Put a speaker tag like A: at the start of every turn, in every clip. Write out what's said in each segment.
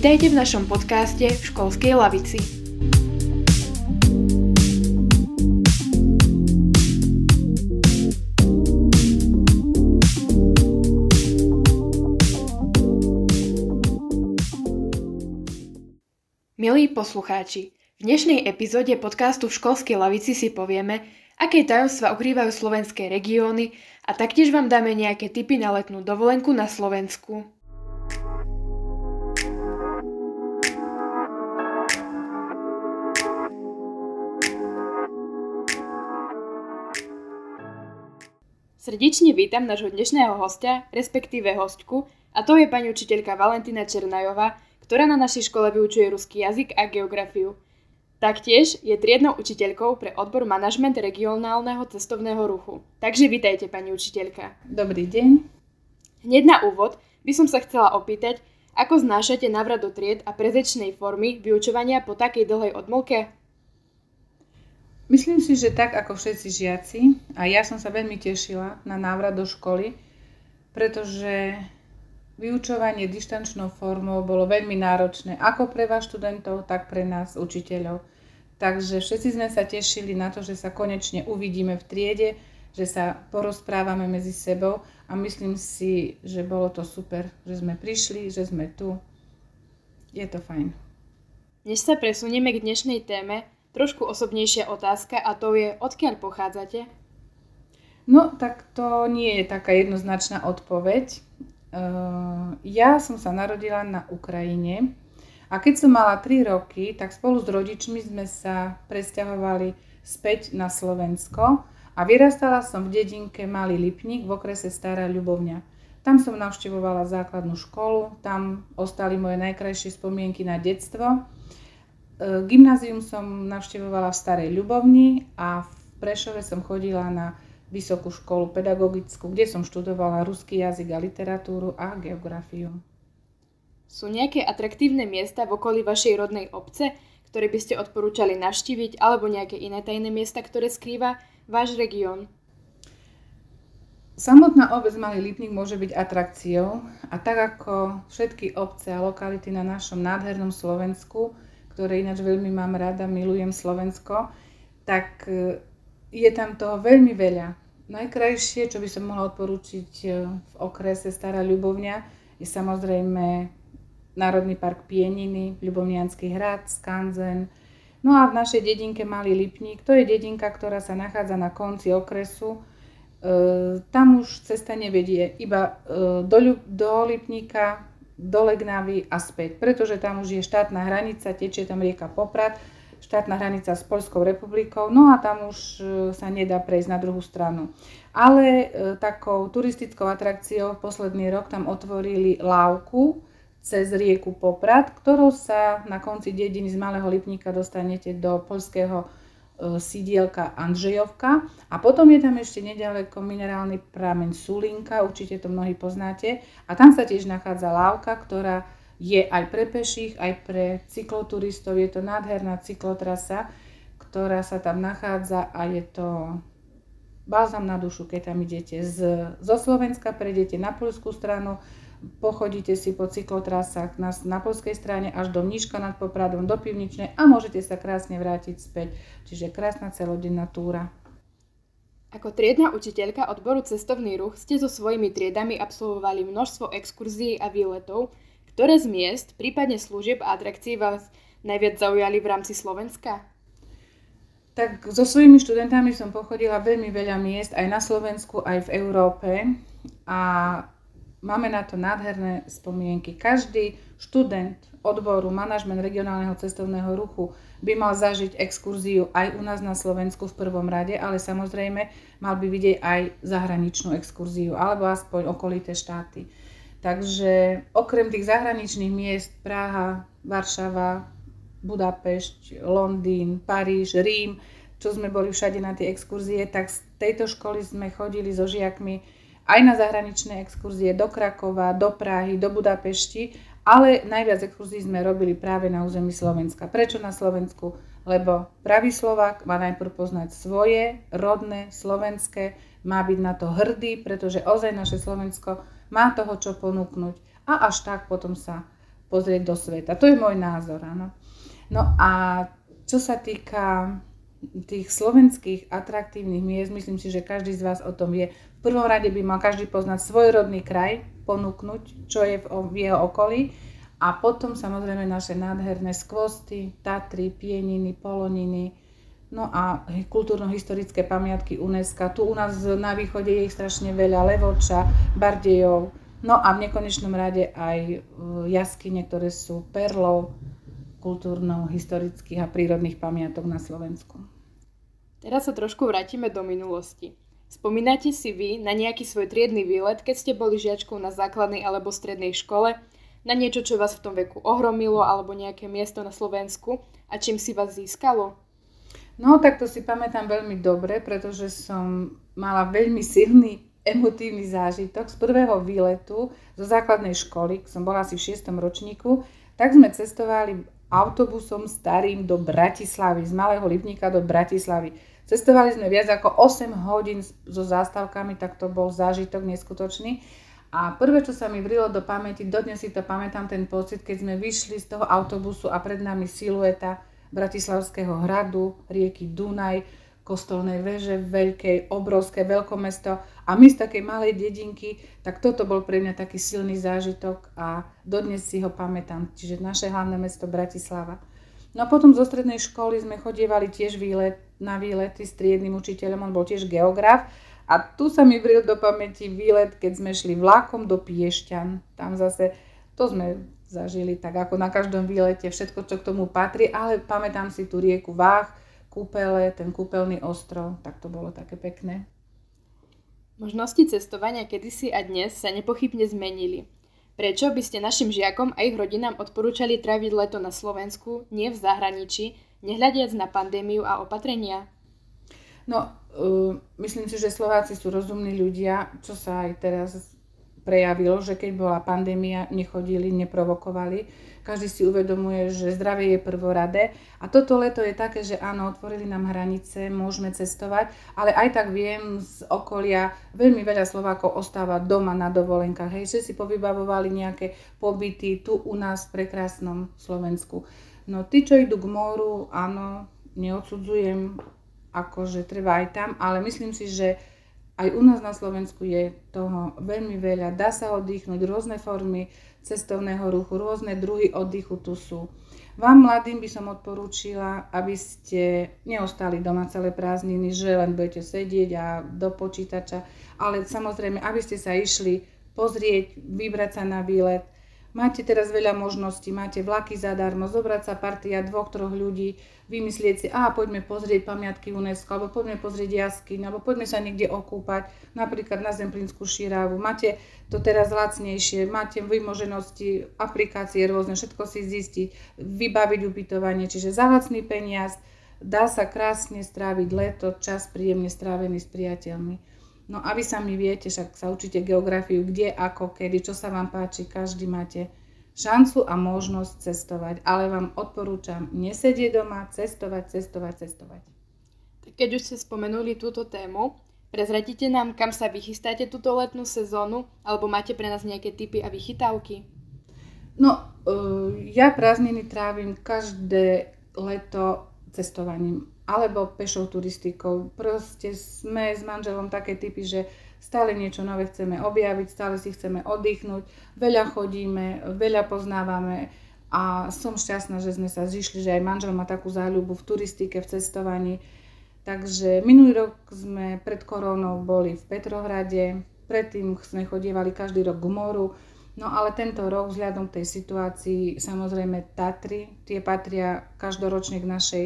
A: Vítajte v našom podcaste v školskej lavici. Milí poslucháči, v dnešnej epizóde podcastu v školskej lavici si povieme, aké tajomstva ukrývajú slovenské regióny a taktiež vám dáme nejaké tipy na letnú dovolenku na Slovensku. Srdečne vítam nášho dnešného hostia, respektíve hostku, a to je pani učiteľka Valentina Černajová, ktorá na našej škole vyučuje ruský jazyk a geografiu. Taktiež je triednou učiteľkou pre odbor manažment regionálneho cestovného ruchu. Takže vítajte, pani učiteľka.
B: Dobrý deň.
A: Hneď na úvod by som sa chcela opýtať, ako znášate návrat do tried a prezečnej formy vyučovania po takej dlhej odmlke?
B: Myslím si, že tak ako všetci žiaci, a ja som sa veľmi tešila na návrat do školy, pretože vyučovanie dištančnou formou bolo veľmi náročné ako pre vás študentov, tak pre nás učiteľov. Takže všetci sme sa tešili na to, že sa konečne uvidíme v triede, že sa porozprávame medzi sebou a myslím si, že bolo to super, že sme prišli, že sme tu. Je to fajn.
A: Než sa presunieme k dnešnej téme, Trošku osobnejšia otázka a to je, odkiaľ pochádzate?
B: No, tak to nie je taká jednoznačná odpoveď. Uh, ja som sa narodila na Ukrajine a keď som mala 3 roky, tak spolu s rodičmi sme sa presťahovali späť na Slovensko a vyrastala som v dedinke Malý Lipník v okrese Stará Ľubovňa. Tam som navštevovala základnú školu, tam ostali moje najkrajšie spomienky na detstvo gymnázium som navštevovala v Starej Ľubovni a v Prešove som chodila na vysokú školu pedagogickú, kde som študovala ruský jazyk a literatúru a geografiu.
A: Sú nejaké atraktívne miesta v okolí vašej rodnej obce, ktoré by ste odporúčali navštíviť, alebo nejaké iné tajné miesta, ktoré skrýva váš región?
B: Samotná obec Malý Lipník môže byť atrakciou a tak ako všetky obce a lokality na našom nádhernom Slovensku, ktoré ináč veľmi mám rada, milujem Slovensko, tak e, je tam toho veľmi veľa. Najkrajšie, čo by som mohla odporúčiť e, v okrese Stará Ľubovňa, je samozrejme Národný park Pieniny, Ľubovnianský hrad, Skanzen. No a v našej dedinke Malý Lipník, to je dedinka, ktorá sa nachádza na konci okresu. E, tam už cesta nevedie iba e, do, do Lipníka, do Legnavy a späť, pretože tam už je štátna hranica, tečie tam rieka Poprad, štátna hranica s Polskou republikou, no a tam už e, sa nedá prejsť na druhú stranu. Ale e, takou turistickou atrakciou v posledný rok tam otvorili lávku cez rieku Poprad, ktorou sa na konci dediny z Malého Lipníka dostanete do polského E, sídielka Andrzejovka a potom je tam ešte nedaleko minerálny prameň Sulinka, určite to mnohí poznáte. A tam sa tiež nachádza lávka, ktorá je aj pre peších, aj pre cykloturistov, je to nádherná cyklotrasa, ktorá sa tam nachádza a je to balzam na dušu, keď tam idete z, zo Slovenska, prejdete na polskú stranu, pochodíte si po cyklotrasách na, na polskej strane až do Mníška nad Popradom, do Pivničnej a môžete sa krásne vrátiť späť. Čiže krásna celodenná túra.
A: Ako triedna učiteľka odboru cestovný ruch ste so svojimi triedami absolvovali množstvo exkurzií a výletov, ktoré z miest, prípadne služieb a atrakcií vás najviac zaujali v rámci Slovenska?
B: Tak so svojimi študentami som pochodila veľmi veľa miest aj na Slovensku, aj v Európe a Máme na to nádherné spomienky. Každý študent odboru manažment regionálneho cestovného ruchu by mal zažiť exkurziu aj u nás na Slovensku v prvom rade, ale samozrejme mal by vidieť aj zahraničnú exkurziu alebo aspoň okolité štáty. Takže okrem tých zahraničných miest Praha, Varšava, Budapešť, Londýn, Paríž, Rím, čo sme boli všade na tie exkurzie, tak z tejto školy sme chodili so žiakmi aj na zahraničné exkurzie do Krakova, do Prahy, do Budapešti, ale najviac exkurzií sme robili práve na území Slovenska. Prečo na Slovensku? Lebo pravý Slovak má najprv poznať svoje, rodné, slovenské, má byť na to hrdý, pretože ozaj naše Slovensko má toho čo ponúknuť a až tak potom sa pozrieť do sveta. To je môj názor, áno. No a čo sa týka tých slovenských atraktívnych miest, myslím si, že každý z vás o tom vie. V prvom rade by mal každý poznať svoj rodný kraj, ponúknuť, čo je v jeho okolí a potom samozrejme naše nádherné skvosty, Tatry, Pieniny, Poloniny, no a kultúrno-historické pamiatky UNESCO. Tu u nás na východe je ich strašne veľa, Levoča, Bardejov, no a v nekonečnom rade aj e, jaskyne, ktoré sú perlou kultúrno-historických a prírodných pamiatok na Slovensku.
A: Teraz sa trošku vrátime do minulosti. Spomínate si vy na nejaký svoj triedny výlet, keď ste boli žiačkou na základnej alebo strednej škole na niečo, čo vás v tom veku ohromilo alebo nejaké miesto na Slovensku a čím si vás získalo?
B: No, tak to si pamätám veľmi dobre, pretože som mala veľmi silný emotívny zážitok z prvého výletu zo základnej školy, som bola asi v 6. ročníku, tak sme cestovali autobusom starým do Bratislavy, z Malého Lipníka do Bratislavy. Cestovali sme viac ako 8 hodín so zástavkami, tak to bol zážitok neskutočný. A prvé, čo sa mi vrilo do pamäti, dodnes si to pamätám ten pocit, keď sme vyšli z toho autobusu a pred nami silueta Bratislavského hradu, rieky Dunaj, kostolnej veže, veľké, obrovské veľkomesto a my z takej malej dedinky, tak toto bol pre mňa taký silný zážitok a dodnes si ho pamätám, čiže naše hlavné mesto Bratislava. No a potom zo strednej školy sme chodievali tiež výlet, na výlety s triednym učiteľom, on bol tiež geograf a tu sa mi vril do pamäti výlet, keď sme šli vlakom do Piešťan. Tam zase, to sme zažili tak ako na každom výlete, všetko, čo k tomu patrí, ale pamätám si tú rieku Váh, kúpele, ten kúpeľný ostrov, tak to bolo také pekné.
A: Možnosti cestovania kedysi a dnes sa nepochybne zmenili. Prečo by ste našim žiakom a ich rodinám odporúčali tráviť leto na Slovensku, nie v zahraničí, nehľadiac na pandémiu a opatrenia?
B: No, uh, myslím si, že Slováci sú rozumní ľudia, čo sa aj teraz prejavilo, že keď bola pandémia, nechodili, neprovokovali. Každý si uvedomuje, že zdravie je prvoradé. A toto leto je také, že áno, otvorili nám hranice, môžeme cestovať, ale aj tak viem z okolia, veľmi veľa Slovákov ostáva doma na dovolenkách, hej, že si povybavovali nejaké pobyty tu u nás v prekrásnom Slovensku. No tí, čo idú k moru, áno, neodsudzujem, akože treba aj tam, ale myslím si, že aj u nás na Slovensku je toho veľmi veľa. Dá sa oddychnúť, rôzne formy cestovného ruchu, rôzne druhy oddychu tu sú. Vám mladým by som odporúčila, aby ste neostali doma celé prázdniny, že len budete sedieť a do počítača, ale samozrejme, aby ste sa išli pozrieť, vybrať sa na výlet, Máte teraz veľa možností, máte vlaky zadarmo, zobrať sa partia dvoch, troch ľudí, vymyslieť si, a poďme pozrieť pamiatky UNESCO, alebo poďme pozrieť jaskyň, alebo poďme sa niekde okúpať, napríklad na Zemplínsku šíravu. Máte to teraz lacnejšie, máte vymoženosti, aplikácie rôzne, všetko si zistiť, vybaviť ubytovanie, čiže za peniaz dá sa krásne stráviť leto, čas príjemne strávený s priateľmi. No a vy sami viete, však sa učíte geografiu, kde, ako, kedy, čo sa vám páči, každý máte šancu a možnosť cestovať. Ale vám odporúčam nesedieť doma, cestovať, cestovať, cestovať.
A: Tak keď už ste spomenuli túto tému, prezradíte nám, kam sa vychystáte túto letnú sezónu, alebo máte pre nás nejaké typy a vychytávky?
B: No, uh, ja prázdniny trávim každé leto cestovaním alebo pešou turistikou. Proste sme s manželom také typy, že stále niečo nové chceme objaviť, stále si chceme oddychnúť, veľa chodíme, veľa poznávame a som šťastná, že sme sa zišli, že aj manžel má takú záľubu v turistike, v cestovaní. Takže minulý rok sme pred korónou boli v Petrohrade, predtým sme chodievali každý rok k moru, no ale tento rok vzhľadom k tej situácii samozrejme Tatry, tie patria každoročne k našej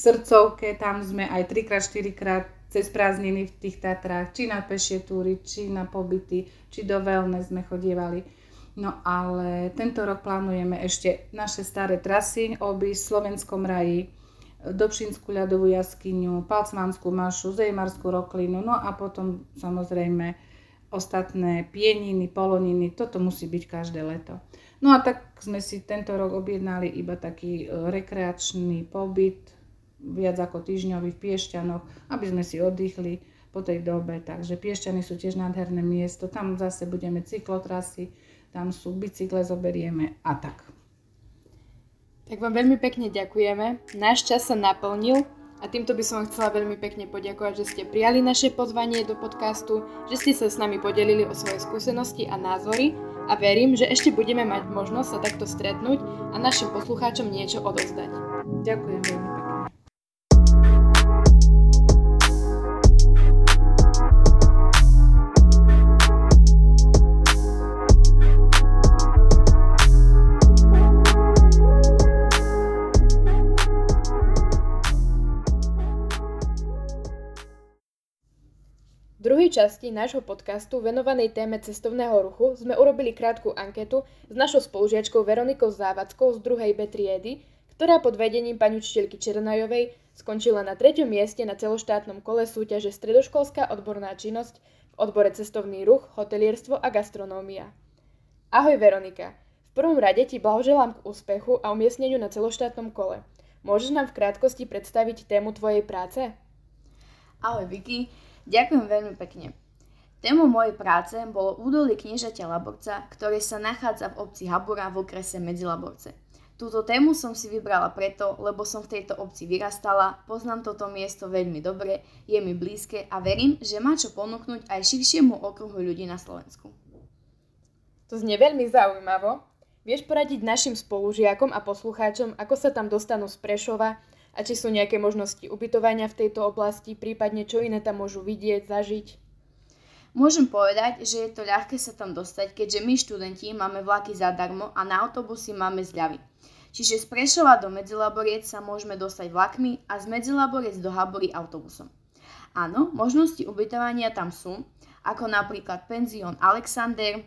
B: srdcovke, tam sme aj 3x, 4x cez prázdniny v tých Tatrách, či na pešie túry, či na pobyty, či do wellness sme chodievali. No ale tento rok plánujeme ešte naše staré trasy, oby v Slovenskom raji, Dobšinskú ľadovú jaskyňu, Palcmanskú mašu, Zejmarskú roklinu, no a potom samozrejme ostatné pieniny, poloniny, toto musí byť každé leto. No a tak sme si tento rok objednali iba taký e, rekreačný pobyt viac ako týždňový v Piešťanoch, aby sme si oddychli po tej dobe. Takže Piešťany sú tiež nádherné miesto. Tam zase budeme cyklotrasy tam sú bicykle, zoberieme a tak.
A: Tak vám veľmi pekne ďakujeme. Náš čas sa naplnil a týmto by som vám chcela veľmi pekne poďakovať, že ste prijali naše pozvanie do podcastu, že ste sa s nami podelili o svoje skúsenosti a názory a verím, že ešte budeme mať možnosť sa takto stretnúť a našim poslucháčom niečo odozdať.
B: Ďakujem veľmi
A: časti nášho podcastu venovanej téme cestovného ruchu sme urobili krátku anketu s našou spolužiačkou Veronikou Závackou z druhej B triedy, ktorá pod vedením pani učiteľky Černajovej skončila na treťom mieste na celoštátnom kole súťaže Stredoškolská odborná činnosť v odbore cestovný ruch, hotelierstvo a gastronómia. Ahoj Veronika, v prvom rade ti blahoželám k úspechu a umiestneniu na celoštátnom kole. Môžeš nám v krátkosti predstaviť tému tvojej práce?
C: Ahoj Vicky, Ďakujem veľmi pekne. Témou mojej práce bolo údolie kniežaťa Laborca, ktoré sa nachádza v obci Habura v okrese Medzilaborce. Túto tému som si vybrala preto, lebo som v tejto obci vyrastala, poznám toto miesto veľmi dobre, je mi blízke a verím, že má čo ponúknuť aj širšiemu okruhu ľudí na Slovensku.
A: To znie veľmi zaujímavo. Vieš poradiť našim spolužiakom a poslucháčom, ako sa tam dostanú z Prešova a či sú nejaké možnosti ubytovania v tejto oblasti, prípadne čo iné tam môžu vidieť, zažiť?
C: Môžem povedať, že je to ľahké sa tam dostať, keďže my študenti máme vlaky zadarmo a na autobusy máme zľavy. Čiže z Prešova do Medzilaboriec sa môžeme dostať vlakmi a z Medzilaboriec do Habory autobusom. Áno, možnosti ubytovania tam sú, ako napríklad penzión Alexander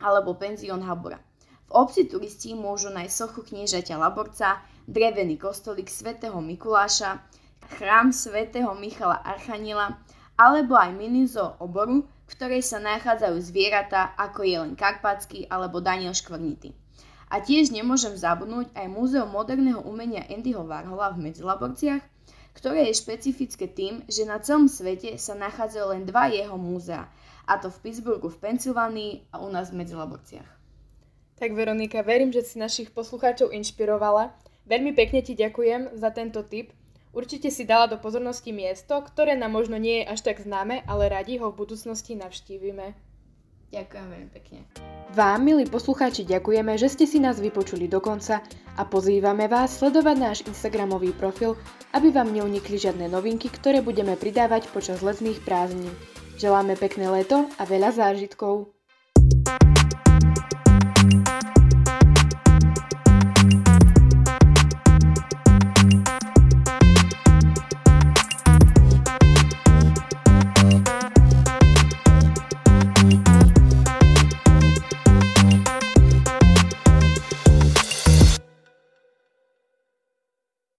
C: alebo penzión Habura. V obci turisti môžu nájsť sochu kniežaťa Laborca, drevený kostolík svätého Mikuláša, chrám svätého Michala Archanila alebo aj minizo oboru, v ktorej sa nachádzajú zvieratá ako je len Karpatsky alebo Daniel Škvrnity. A tiež nemôžem zabudnúť aj Múzeum moderného umenia Andyho Warhola v Medzilaborciach, ktoré je špecifické tým, že na celom svete sa nachádzajú len dva jeho múzea, a to v Pittsburghu v Pensylvánii a u nás v Medzilaborciach.
A: Tak Veronika, verím, že si našich poslucháčov inšpirovala. Veľmi pekne ti ďakujem za tento tip. Určite si dala do pozornosti miesto, ktoré nám možno nie je až tak známe, ale radi ho v budúcnosti navštívime.
C: Ďakujem veľmi pekne.
A: Vám, milí poslucháči, ďakujeme, že ste si nás vypočuli do konca a pozývame vás sledovať náš Instagramový profil, aby vám neunikli žiadne novinky, ktoré budeme pridávať počas letných prázdnin. Želáme pekné leto a veľa zážitkov.